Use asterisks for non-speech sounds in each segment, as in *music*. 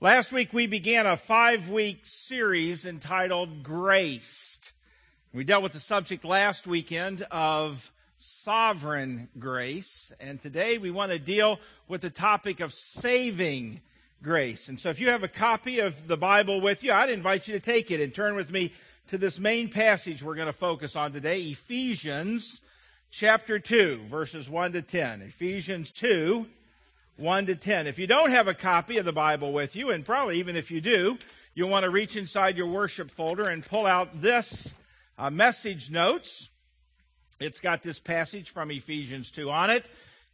Last week we began a five week series entitled Graced. We dealt with the subject last weekend of sovereign grace, and today we want to deal with the topic of saving grace. And so if you have a copy of the Bible with you, I'd invite you to take it and turn with me to this main passage we're going to focus on today, Ephesians chapter 2, verses 1 to 10. Ephesians 2, 1 to 10. If you don't have a copy of the Bible with you, and probably even if you do, you'll want to reach inside your worship folder and pull out this uh, message notes. It's got this passage from Ephesians 2 on it,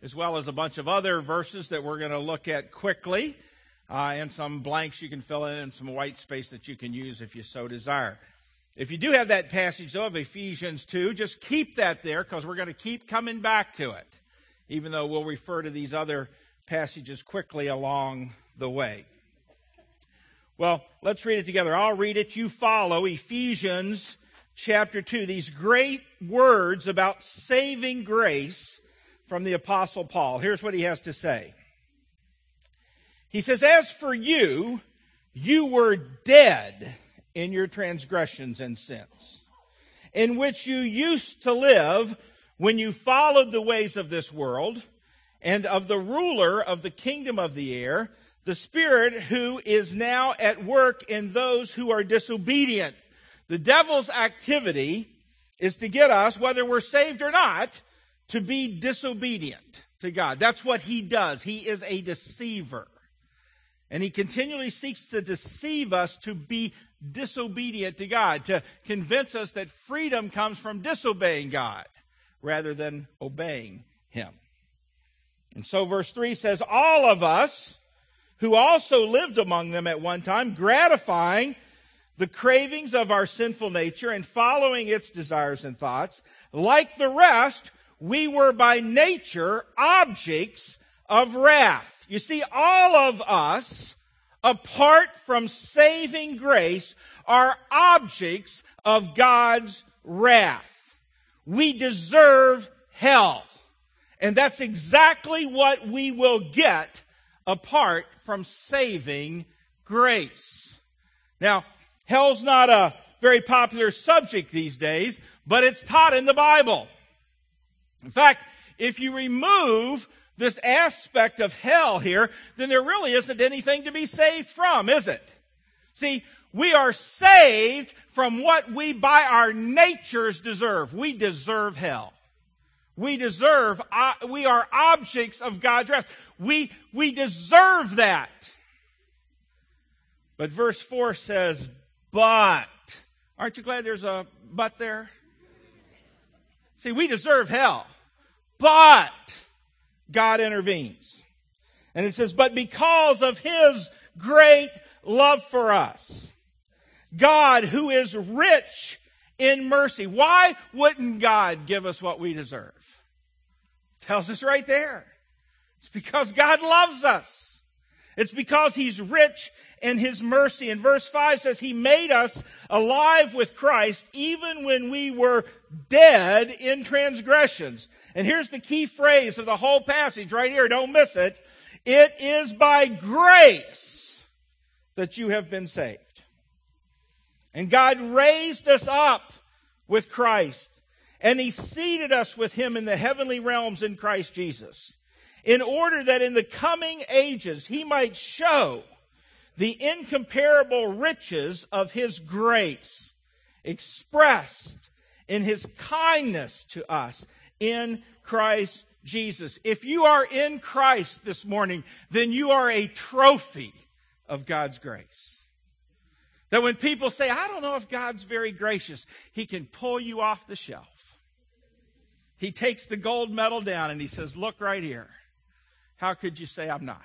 as well as a bunch of other verses that we're going to look at quickly, uh, and some blanks you can fill in and some white space that you can use if you so desire. If you do have that passage, though, of Ephesians 2, just keep that there because we're going to keep coming back to it, even though we'll refer to these other passages quickly along the way. Well, let's read it together. I'll read it. You follow Ephesians chapter 2. These great words about saving grace from the apostle Paul. Here's what he has to say. He says, as for you, you were dead in your transgressions and sins, in which you used to live when you followed the ways of this world and of the ruler of the kingdom of the air, the Spirit who is now at work in those who are disobedient. The devil's activity is to get us, whether we're saved or not, to be disobedient to God. That's what he does. He is a deceiver. And he continually seeks to deceive us to be disobedient to God, to convince us that freedom comes from disobeying God rather than obeying him. And so verse 3 says, All of us who also lived among them at one time, gratifying the cravings of our sinful nature and following its desires and thoughts, like the rest, we were by nature objects of wrath. You see, all of us, apart from saving grace, are objects of God's wrath. We deserve hell. And that's exactly what we will get apart from saving grace. Now, hell's not a very popular subject these days, but it's taught in the Bible. In fact, if you remove this aspect of hell here, then there really isn't anything to be saved from, is it? See, we are saved from what we by our natures deserve. We deserve hell. We deserve, uh, we are objects of God's wrath. We, we deserve that. But verse 4 says, but. Aren't you glad there's a but there? See, we deserve hell. But God intervenes. And it says, but because of his great love for us, God, who is rich in mercy. Why wouldn't God give us what we deserve? Tells us right there. It's because God loves us. It's because He's rich in His mercy. And verse 5 says He made us alive with Christ even when we were dead in transgressions. And here's the key phrase of the whole passage right here. Don't miss it. It is by grace that you have been saved. And God raised us up with Christ and he seated us with him in the heavenly realms in Christ Jesus, in order that in the coming ages he might show the incomparable riches of his grace expressed in his kindness to us in Christ Jesus. If you are in Christ this morning, then you are a trophy of God's grace. That when people say, I don't know if God's very gracious, He can pull you off the shelf he takes the gold medal down and he says, Look right here. How could you say I'm not?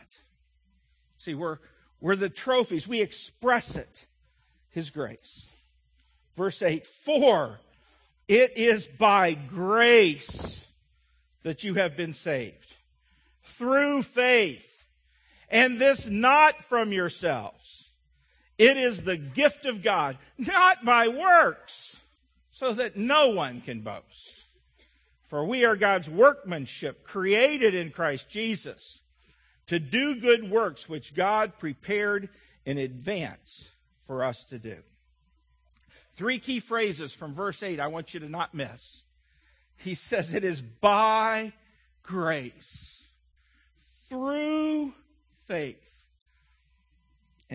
See, we're, we're the trophies. We express it, His grace. Verse 8 For it is by grace that you have been saved through faith, and this not from yourselves. It is the gift of God, not by works, so that no one can boast. For we are God's workmanship, created in Christ Jesus, to do good works which God prepared in advance for us to do. Three key phrases from verse 8 I want you to not miss. He says it is by grace, through faith,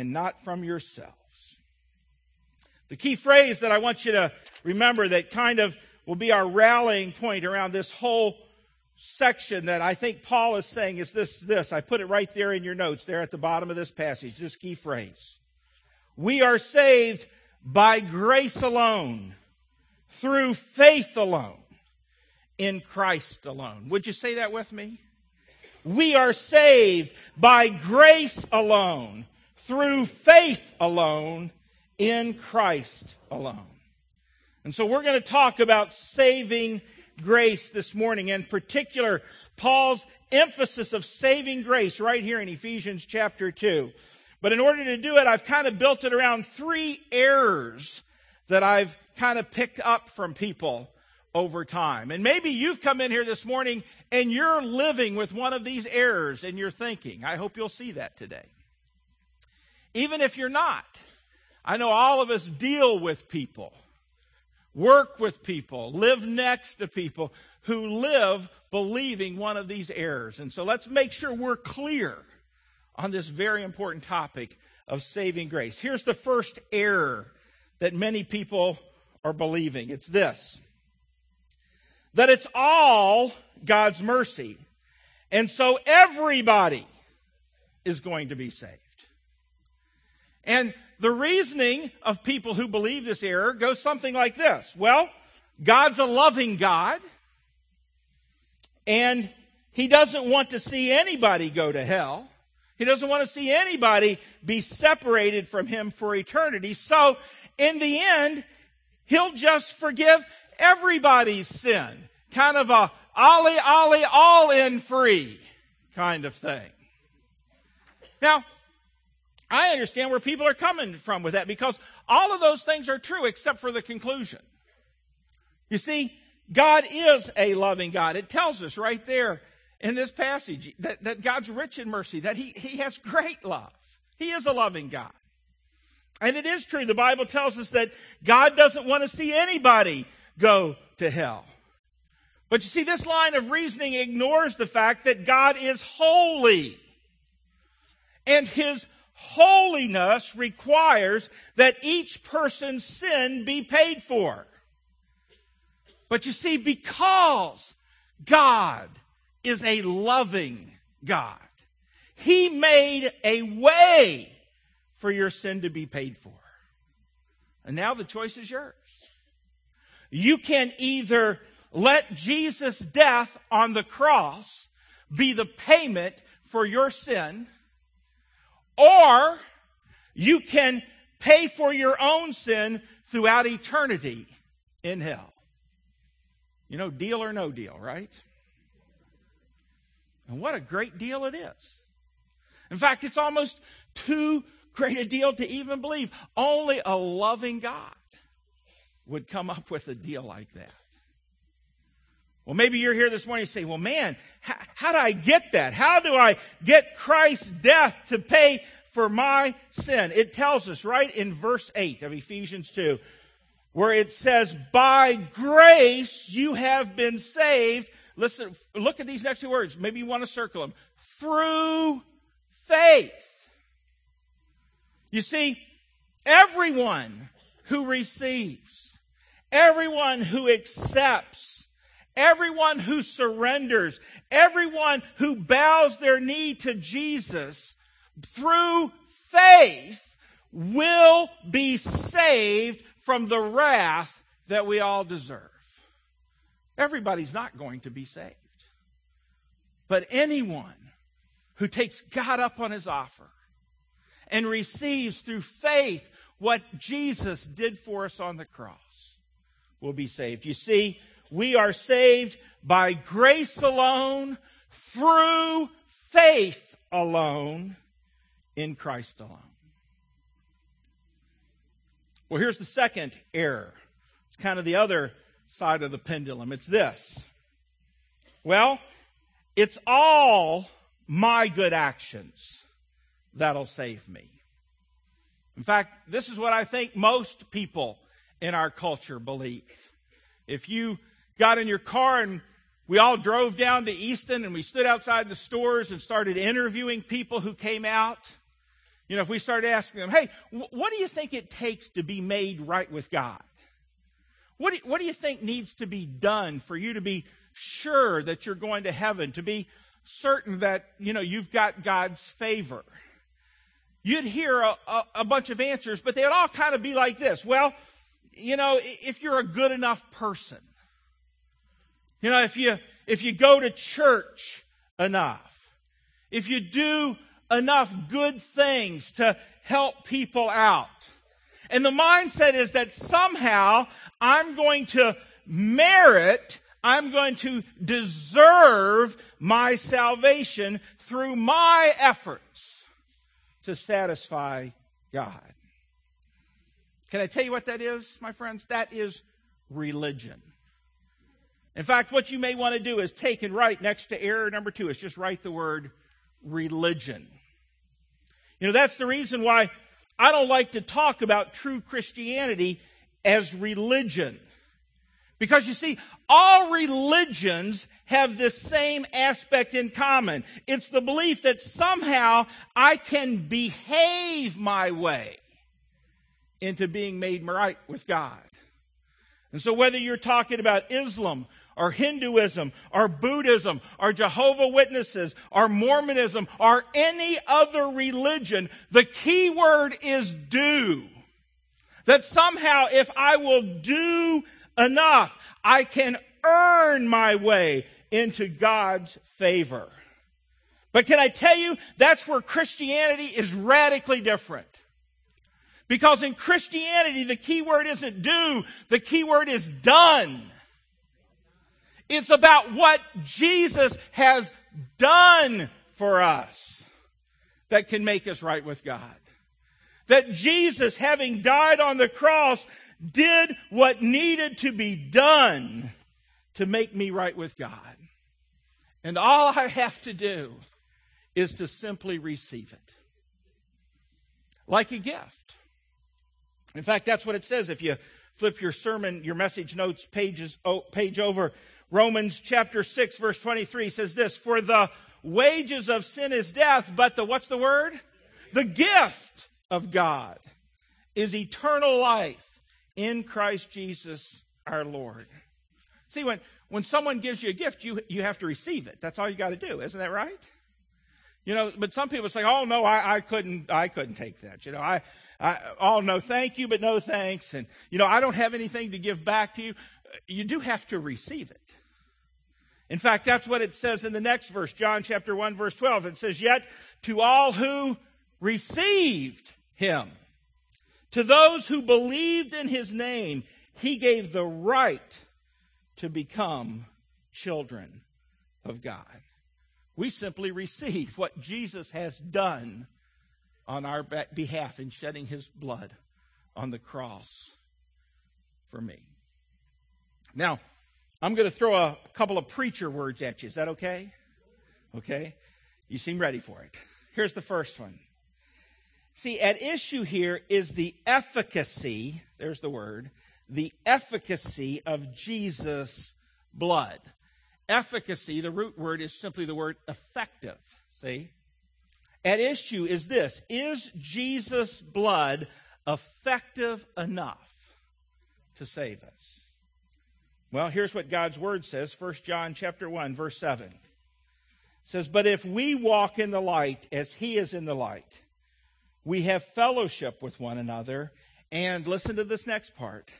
and not from yourselves. The key phrase that I want you to remember that kind of will be our rallying point around this whole section that I think Paul is saying is this, this. I put it right there in your notes there at the bottom of this passage, this key phrase. We are saved by grace alone, through faith alone, in Christ alone. Would you say that with me? We are saved by grace alone, through faith alone, in Christ alone. And so we're going to talk about saving grace this morning, in particular, Paul's emphasis of saving grace right here in Ephesians chapter 2. But in order to do it, I've kind of built it around three errors that I've kind of picked up from people over time. And maybe you've come in here this morning and you're living with one of these errors in your thinking. I hope you'll see that today. Even if you're not, I know all of us deal with people work with people, live next to people who live believing one of these errors. And so let's make sure we're clear on this very important topic of saving grace. Here's the first error that many people are believing it's this that it's all God's mercy. And so everybody is going to be saved. And the reasoning of people who believe this error goes something like this. Well, God's a loving God, and He doesn't want to see anybody go to hell. He doesn't want to see anybody be separated from Him for eternity. So, in the end, He'll just forgive everybody's sin. Kind of a ollie, ollie, all in free kind of thing. Now, I understand where people are coming from with that because all of those things are true except for the conclusion. You see, God is a loving God. It tells us right there in this passage that, that God's rich in mercy, that he, he has great love. He is a loving God. And it is true. The Bible tells us that God doesn't want to see anybody go to hell. But you see, this line of reasoning ignores the fact that God is holy. And his holiness requires that each person's sin be paid for. But you see, because God is a loving God, He made a way for your sin to be paid for. And now the choice is yours. You can either let Jesus' death on the cross be the payment for your sin or you can pay for your own sin throughout eternity in hell. You know, deal or no deal, right? And what a great deal it is. In fact, it's almost too great a deal to even believe. Only a loving God would come up with a deal like that. Well, maybe you're here this morning and say, well, man, how, how do I get that? How do I get Christ's death to pay for my sin? It tells us right in verse 8 of Ephesians 2, where it says, by grace you have been saved. Listen, look at these next two words. Maybe you want to circle them. Through faith. You see, everyone who receives, everyone who accepts, Everyone who surrenders, everyone who bows their knee to Jesus through faith will be saved from the wrath that we all deserve. Everybody's not going to be saved. But anyone who takes God up on his offer and receives through faith what Jesus did for us on the cross will be saved. You see, we are saved by grace alone, through faith alone, in Christ alone. Well, here's the second error. It's kind of the other side of the pendulum. It's this. Well, it's all my good actions that'll save me. In fact, this is what I think most people in our culture believe. If you got in your car and we all drove down to Easton and we stood outside the stores and started interviewing people who came out, you know, if we started asking them, hey, what do you think it takes to be made right with God? What do, you, what do you think needs to be done for you to be sure that you're going to heaven, to be certain that, you know, you've got God's favor? You'd hear a, a, a bunch of answers, but they'd all kind of be like this. Well, you know, if you're a good enough person, you know, if you, if you go to church enough, if you do enough good things to help people out. And the mindset is that somehow I'm going to merit, I'm going to deserve my salvation through my efforts to satisfy God. Can I tell you what that is, my friends? That is religion. In fact, what you may want to do is take and write next to error number two is just write the word religion. You know, that's the reason why I don't like to talk about true Christianity as religion. Because you see, all religions have this same aspect in common. It's the belief that somehow I can behave my way into being made right with God. And so whether you're talking about Islam or Hinduism our Buddhism our Jehovah Witnesses our Mormonism or any other religion, the key word is do. That somehow if I will do enough, I can earn my way into God's favor. But can I tell you, that's where Christianity is radically different. Because in Christianity, the key word isn't do, the key word is done. It's about what Jesus has done for us that can make us right with God. That Jesus, having died on the cross, did what needed to be done to make me right with God. And all I have to do is to simply receive it. Like a gift. In fact, that's what it says if you flip your sermon, your message notes pages, page over. Romans chapter 6 verse 23 says this, for the wages of sin is death, but the, what's the word? The gift of God is eternal life in Christ Jesus our Lord. See, when, when someone gives you a gift, you, you have to receive it. That's all you got to do. Isn't that right? You know, but some people say, oh no, I, I couldn't, I couldn't take that. You know, I, I, oh, no, thank you, but no thanks. And, you know, I don't have anything to give back to you. You do have to receive it. In fact, that's what it says in the next verse, John chapter 1 verse 12. It says, yet to all who received him, to those who believed in his name, he gave the right to become children of God. We simply receive what Jesus has done on our behalf in shedding his blood on the cross for me. Now, I'm going to throw a couple of preacher words at you. Is that okay? Okay. You seem ready for it. Here's the first one. See, at issue here is the efficacy, there's the word, the efficacy of Jesus' blood. Efficacy, the root word is simply the word effective. See? at issue is this Is Jesus' blood effective enough to save us? Well, here's what God's word says, 1 John chapter 1, verse 7. It says, But if we walk in the light as he is in the light, we have fellowship with one another. And listen to this next part.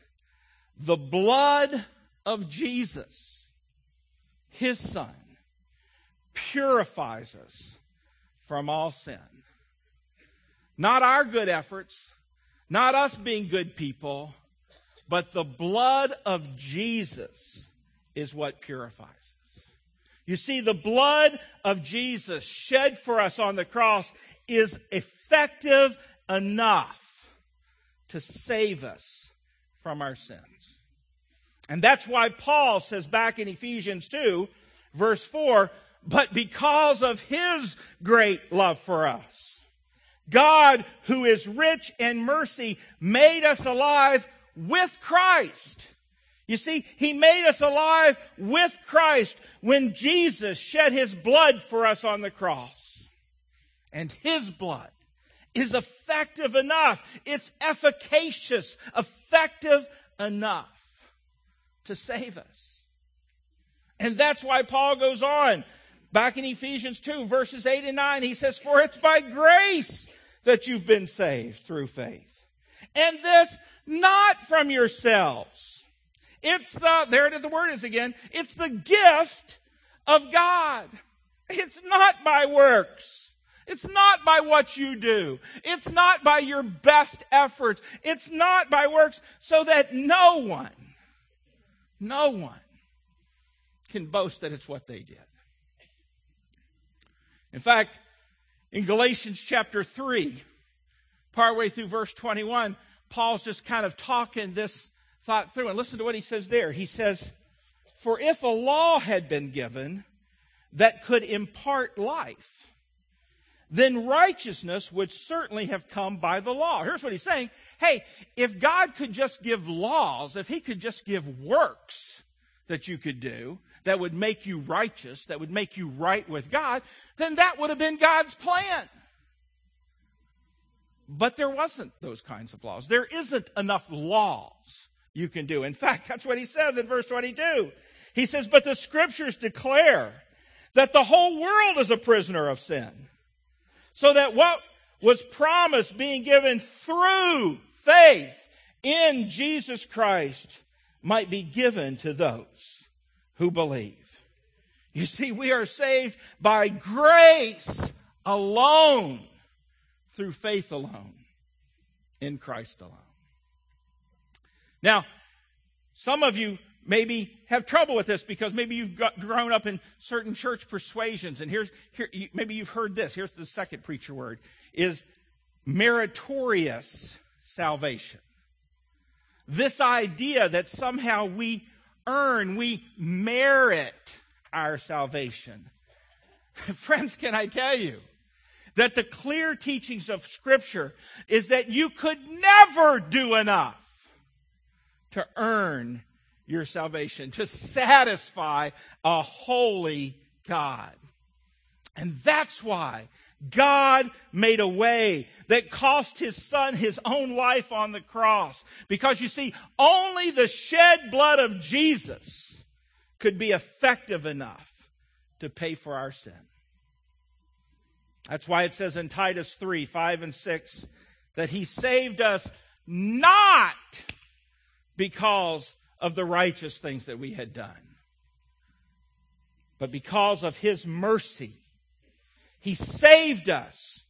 The blood of Jesus, his son, purifies us from all sin. Not our good efforts, not us being good people, but the blood of Jesus is what purifies us. You see, the blood of Jesus shed for us on the cross is effective enough to save us from our sins. And that's why Paul says back in Ephesians 2, verse 4, but because of His great love for us. God, who is rich in mercy, made us alive with Christ. You see, He made us alive with Christ when Jesus shed His blood for us on the cross. And His blood is effective enough. It's efficacious, effective enough to save us. And that's why Paul goes on back in Ephesians 2 verses 8 and 9. He says, for it's by grace that you've been saved through faith. And this not from yourselves. It's the, there it is, the word is again, it's the gift of God. It's not by works. It's not by what you do. It's not by your best efforts. It's not by works so that no one, no one can boast that it's what they did. In fact, in Galatians chapter 3, partway through verse 21, Paul's just kind of talking this thought through. And listen to what he says there. He says, For if a law had been given that could impart life, then righteousness would certainly have come by the law. Here's what he's saying. Hey, if God could just give laws, if he could just give works that you could do, that would make you righteous, that would make you right with God, then that would have been God's plan. But there wasn't those kinds of laws. There isn't enough laws you can do. In fact, that's what he says in verse 22. He says, but the scriptures declare that the whole world is a prisoner of sin. So that what was promised being given through faith in Jesus Christ might be given to those who believe. You see, we are saved by grace alone, through faith alone, in Christ alone. Now, some of you maybe have trouble with this because maybe you've got, grown up in certain church persuasions. And here's, here, maybe you've heard this. Here's the second preacher word is meritorious salvation. This idea that somehow we earn, we merit our salvation. *laughs* Friends, can I tell you that the clear teachings of Scripture is that you could never do enough to earn your salvation, to satisfy a holy God. And that's why God made a way that cost his son his own life on the cross. Because you see, only the shed blood of Jesus could be effective enough to pay for our sin. That's why it says in Titus 3, 5 and 6 that he saved us not because of the righteous things that we had done, but because of his mercy he saved us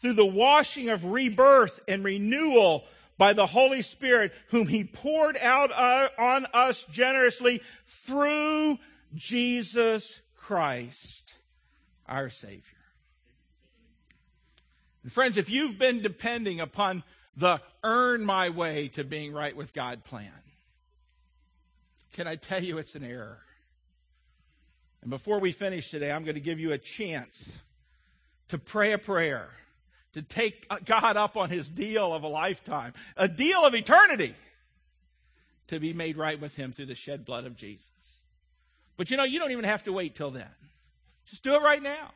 through the washing of rebirth and renewal by the Holy Spirit, whom He poured out uh, on us generously through Jesus Christ, our Savior. And friends, if you've been depending upon the earn my way to being right with God plan, can I tell you it's an error? And before we finish today, I'm going to give you a chance to pray a prayer, to take uh, God up on his deal of a lifetime, a deal of eternity, to be made right with him through the shed blood of Jesus. But you know, you don't even have to wait till then. Just do it right now.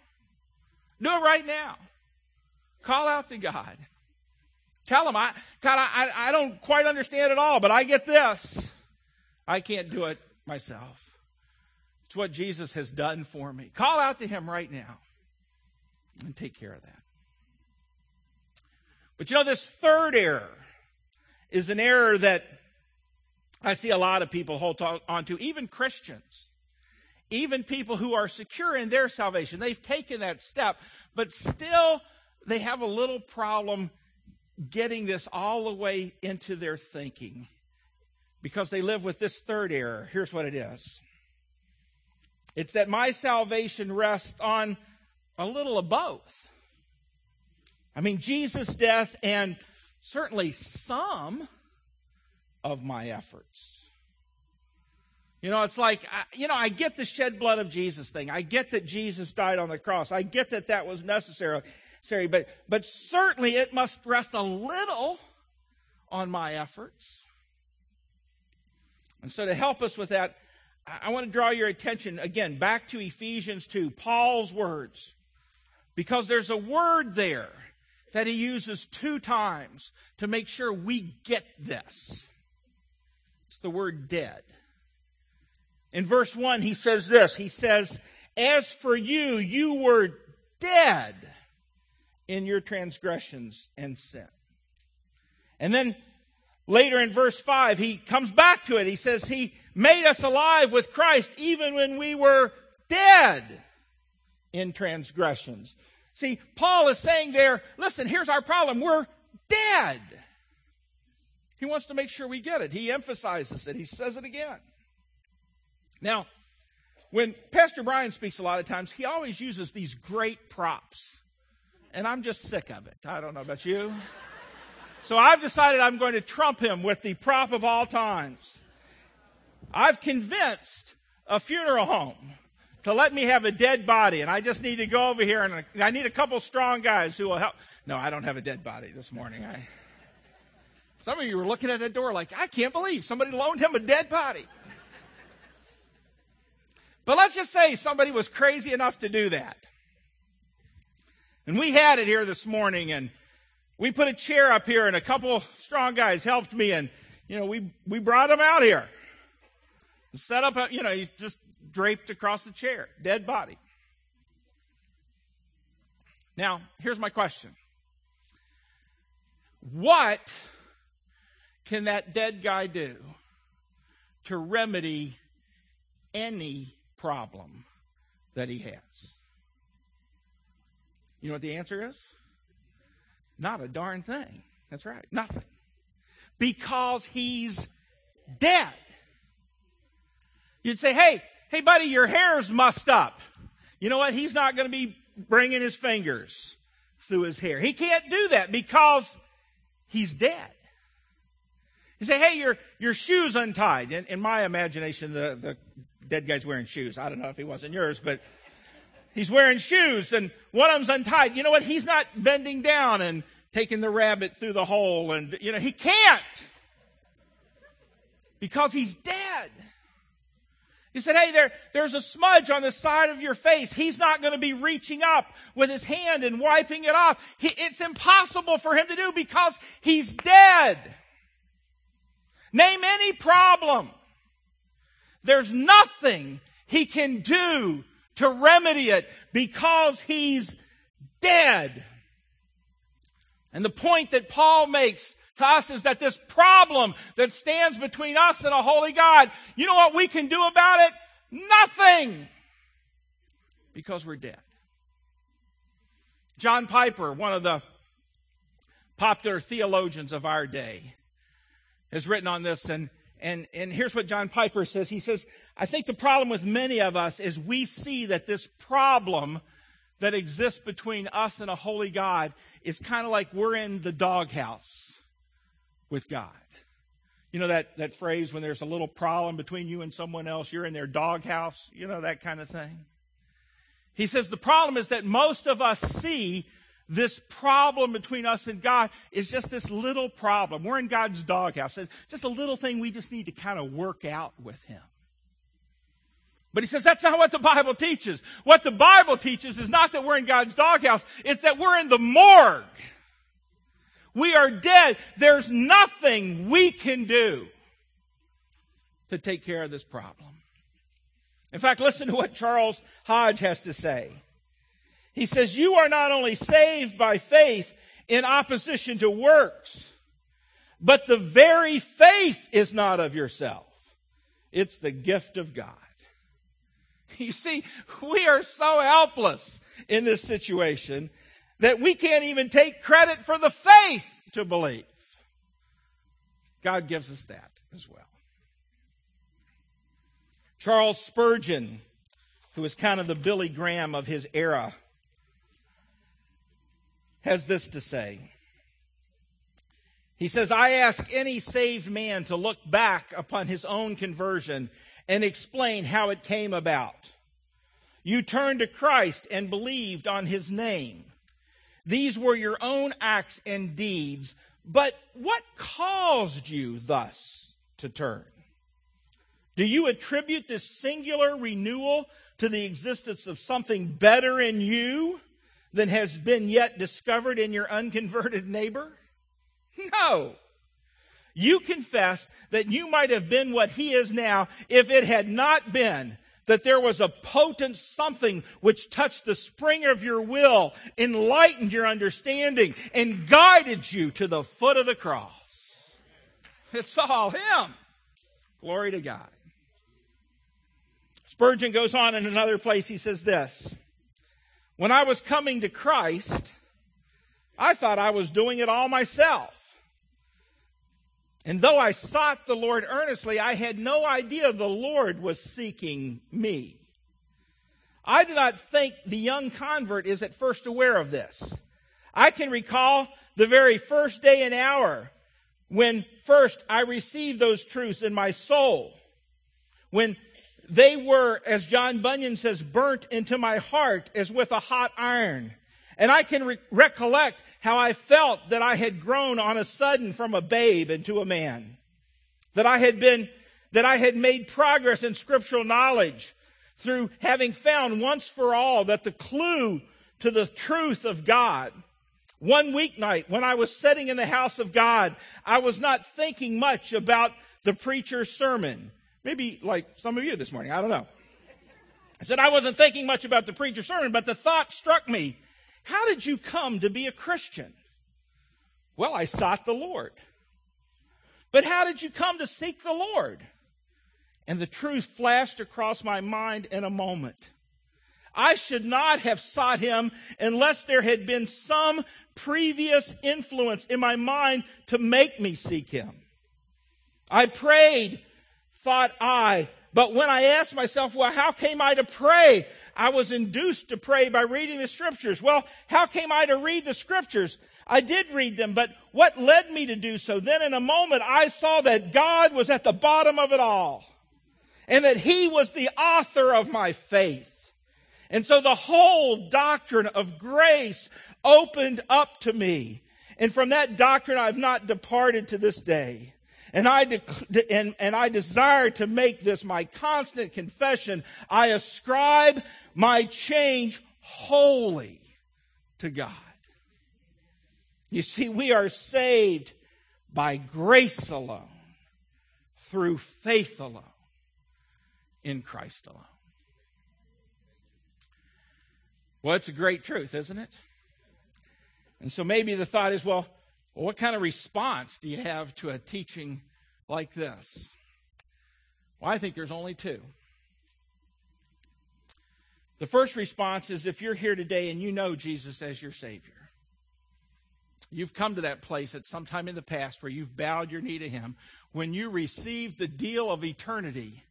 Do it right now. Call out to God. Tell him, I, God, I, I don't quite understand it all, but I get this. I can't do it myself. It's what Jesus has done for me. Call out to him right now and take care of that. But you know, this third error is an error that I see a lot of people hold on to, even Christians, even people who are secure in their salvation. They've taken that step, but still they have a little problem getting this all the way into their thinking because they live with this third error. Here's what it is it's that my salvation rests on a little of both. I mean, Jesus' death and certainly some of my efforts. You know, it's like, you know, I get the shed blood of Jesus thing. I get that Jesus died on the cross. I get that that was necessary, but, but certainly it must rest a little on my efforts. And so to help us with that, I want to draw your attention again back to Ephesians 2, Paul's words. Because there's a word there that he uses two times to make sure we get this. It's the word dead. In verse 1, he says this He says, As for you, you were dead in your transgressions and sin. And then later in verse 5, he comes back to it. He says, He made us alive with Christ even when we were dead in transgressions. See, Paul is saying there, listen, here's our problem. We're dead. He wants to make sure we get it. He emphasizes it. He says it again. Now, when Pastor Brian speaks a lot of times, he always uses these great props. And I'm just sick of it. I don't know about you. So I've decided I'm going to trump him with the prop of all times. I've convinced a funeral home to let me have a dead body, and I just need to go over here and I need a couple strong guys who will help. No, I don't have a dead body this morning. I, some of you were looking at that door like, I can't believe somebody loaned him a dead body. But let's just say somebody was crazy enough to do that. And we had it here this morning and we put a chair up here and a couple strong guys helped me and, you know, we, we brought him out here. Set up, a, you know, he's just draped across the chair, dead body. Now, here's my question. What can that dead guy do to remedy any problem that he has? You know what the answer is? Not a darn thing. That's right. Nothing. Because he's dead. You'd say, hey, hey buddy, your hair's mussed up. You know what? He's not going to be bringing his fingers through his hair. He can't do that because he's dead. You say, hey, your, your shoe's untied. In, in my imagination, the, the dead guy's wearing shoes. I don't know if he was in yours, but he's wearing shoes and one of them's untied. You know what? He's not bending down and taking the rabbit through the hole and, you know, he can't because he's dead. He said, hey, there, there's a smudge on the side of your face. He's not going to be reaching up with his hand and wiping it off. He, it's impossible for him to do because he's dead. Name any problem. There's nothing he can do to remedy it because he's dead. And the point that Paul makes to us is that this problem that stands between us and a holy God, you know what we can do about it? Nothing! Because we're dead. John Piper, one of the popular theologians of our day, has written on this and and, and here's what John Piper says. He says, I think the problem with many of us is we see that this problem that exists between us and a holy God is kind of like we're in the doghouse with God. You know that, that phrase when there's a little problem between you and someone else, you're in their doghouse, you know, that kind of thing. He says the problem is that most of us see this problem between us and God is just this little problem. We're in God's doghouse. It's just a little thing we just need to kind of work out with Him. But he says that's not what the Bible teaches. What the Bible teaches is not that we're in God's doghouse, it's that we're in the morgue. We are dead. There's nothing we can do to take care of this problem. In fact, listen to what Charles Hodge has to say. He says, You are not only saved by faith in opposition to works, but the very faith is not of yourself. It's the gift of God. *laughs* You see, we are so helpless in this situation that we can't even take credit for the faith to believe. God gives us that as well. Charles Spurgeon, who was kind of the Billy Graham of his era, has this to say. He says, I ask any saved man to look back upon his own conversion and explain how it came about. You turned to Christ and believed on his name. These were your own acts and deeds, but what caused you thus to turn? Do you attribute this singular renewal to the existence of something better in you than has been yet discovered in your unconverted neighbor? *laughs* No. You confess that you might have been what he is now if it had not been that there was a potent something which touched the spring of your will, enlightened your understanding, and guided you to the foot of the cross. It's all him. Glory to God. Spurgeon goes on in another place, he says this When I was coming to Christ, I thought I was doing it all myself. And though I sought the Lord earnestly, I had no idea the Lord was seeking me. I do not think the young convert is at first aware of this. I can recall the very first day and hour when first I received those truths in my soul. When they were, as John Bunyan says, burnt into my heart as with a hot iron. And I can re- recollect how I felt that I had grown on a sudden from a babe into a man. That I had been, that I had made progress in scriptural knowledge through having found once for all that the clue to the truth of God. One weeknight when I was sitting in the house of God, I was not thinking much about the preacher's sermon. Maybe like some of you this morning. I don't know. I said I wasn't thinking much about the preacher's sermon, but the thought struck me how did you come to be a Christian? Well, I sought the Lord. But how did you come to seek the Lord? And the truth flashed across my mind in a moment. I should not have sought him unless there had been some previous influence in my mind to make me seek him. I prayed, thought I, but when I asked myself, well, how came I to pray? I was induced to pray by reading the scriptures. Well, how came I to read the scriptures? I did read them, but what led me to do so? Then in a moment I saw that God was at the bottom of it all and that he was the author of my faith. And so the whole doctrine of grace opened up to me. And from that doctrine I've not departed to this day. And I, and, and I desire to make this my constant confession. I ascribe my change wholly to God. You see, we are saved by grace alone, through faith alone, in Christ alone. Well, it's a great truth, isn't it? And so maybe the thought is, well, well, what kind of response do you have to a teaching like this? Well, I think there's only two. The first response is if you're here today and you know Jesus as your Savior, you've come to that place at some time in the past where you've bowed your knee to Him, when you received the deal of eternity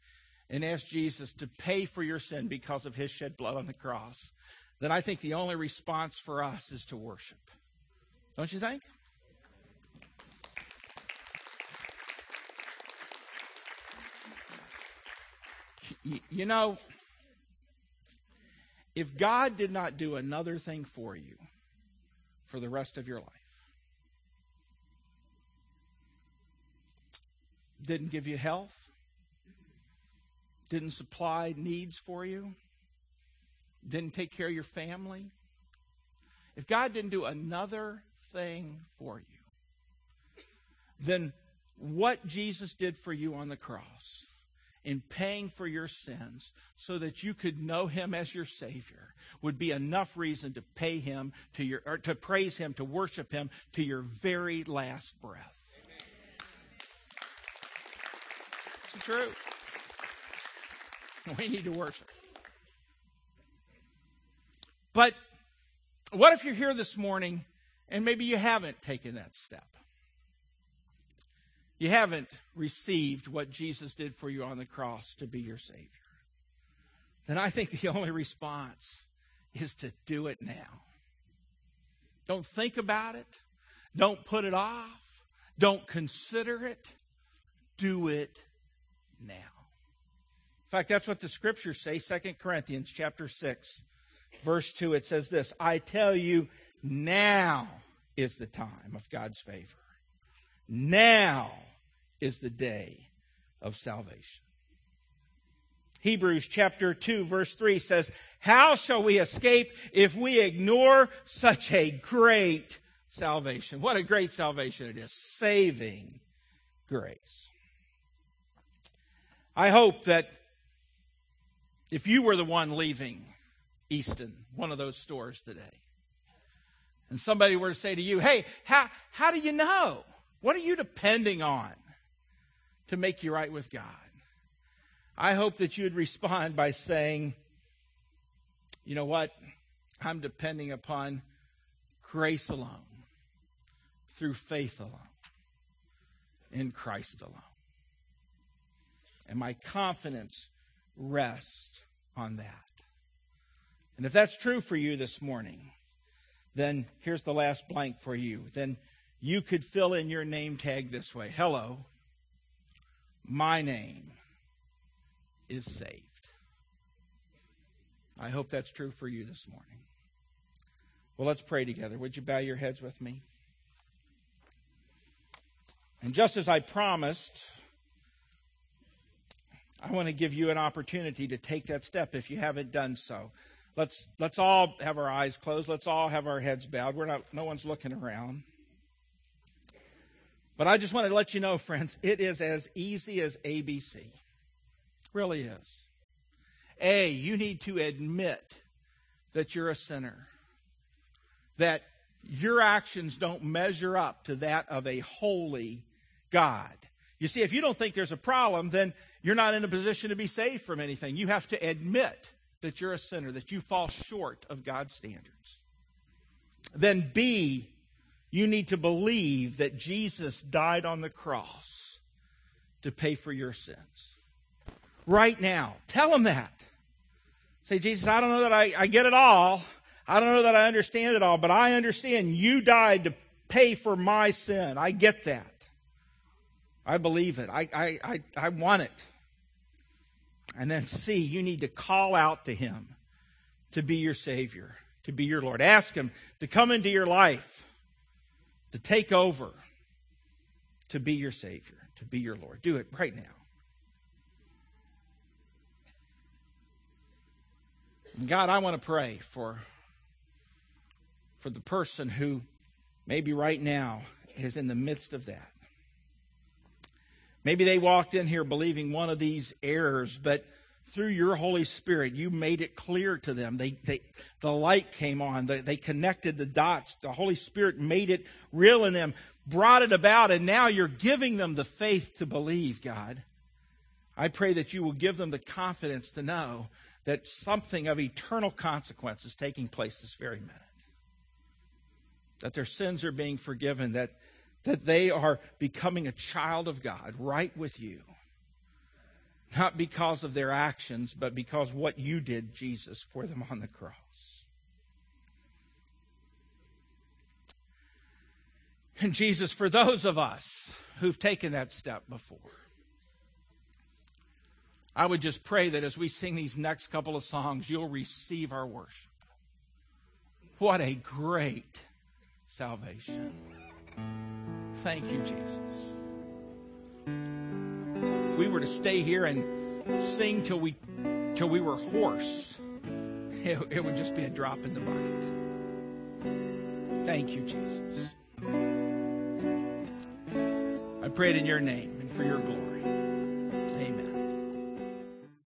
and asked Jesus to pay for your sin because of His shed blood on the cross, then I think the only response for us is to worship. Don't you think? You know, if God did not do another thing for you for the rest of your life, didn't give you health, didn't supply needs for you, didn't take care of your family, if God didn't do another thing for you, then what Jesus did for you on the cross in paying for your sins so that you could know him as your savior would be enough reason to pay him to your or to praise him to worship him to your very last breath. It's true. We need to worship. But what if you're here this morning and maybe you haven't taken that step you haven't received what Jesus did for you on the cross to be your Savior, then I think the only response is to do it now. Don't think about it. Don't put it off. Don't consider it. Do it now. In fact, that's what the scriptures say, 2 Corinthians chapter 6, verse 2. It says this, I tell you, now is the time of God's favor. Now is the day of salvation. Hebrews chapter 2 verse 3 says, How shall we escape if we ignore such a great salvation? What a great salvation it is. Saving grace. I hope that if you were the one leaving Easton, one of those stores today, and somebody were to say to you, Hey, how, how do you know? What are you depending on to make you right with God? I hope that you would respond by saying, you know what? I'm depending upon grace alone, through faith alone, in Christ alone. And my confidence rests on that. And if that's true for you this morning, then here's the last blank for you. Then you could fill in your name tag this way Hello, my name is saved. I hope that's true for you this morning. Well, let's pray together. Would you bow your heads with me? And just as I promised, I want to give you an opportunity to take that step if you haven't done so. Let's let's all have our eyes closed. Let's all have our heads bowed. We're not no one's looking around. But I just want to let you know, friends, it is as easy as ABC really is. A, you need to admit that you're a sinner, that your actions don't measure up to that of a holy God. You see, if you don't think there's a problem, then you're not in a position to be saved from anything. You have to admit that you're a sinner, that you fall short of God's standards. Then, B, you need to believe that Jesus died on the cross to pay for your sins right now. Tell him that. Say, Jesus, I don't know that I, I get it all. I don't know that I understand it all, but I understand you died to pay for my sin. I get that. I believe it. I, I, I, I want it. And then C, you need to call out to him to be your Savior, to be your Lord. Ask him to come into your life, to take over, to be your Savior, to be your Lord. Do it right now. God, I want to pray for, for the person who maybe right now is in the midst of that. Maybe they walked in here believing one of these errors, but through your Holy Spirit, you made it clear to them. They, they, the light came on. They, they connected the dots. The Holy Spirit made it real in them, brought it about, and now you're giving them the faith to believe, God. I pray that you will give them the confidence to know that something of eternal consequence is taking place this very minute. That their sins are being forgiven, that, that they are becoming a child of God right with you. Not because of their actions, but because what you did, Jesus, for them on the cross. And Jesus, for those of us who've taken that step before, I would just pray that as we sing these next couple of songs, you'll receive our worship. What a great salvation. Thank you, Jesus. If we were to stay here and sing till we till we were hoarse, *laughs* it, it would just be a drop in the bucket. Thank you, Jesus. I prayed in your name and for your glory.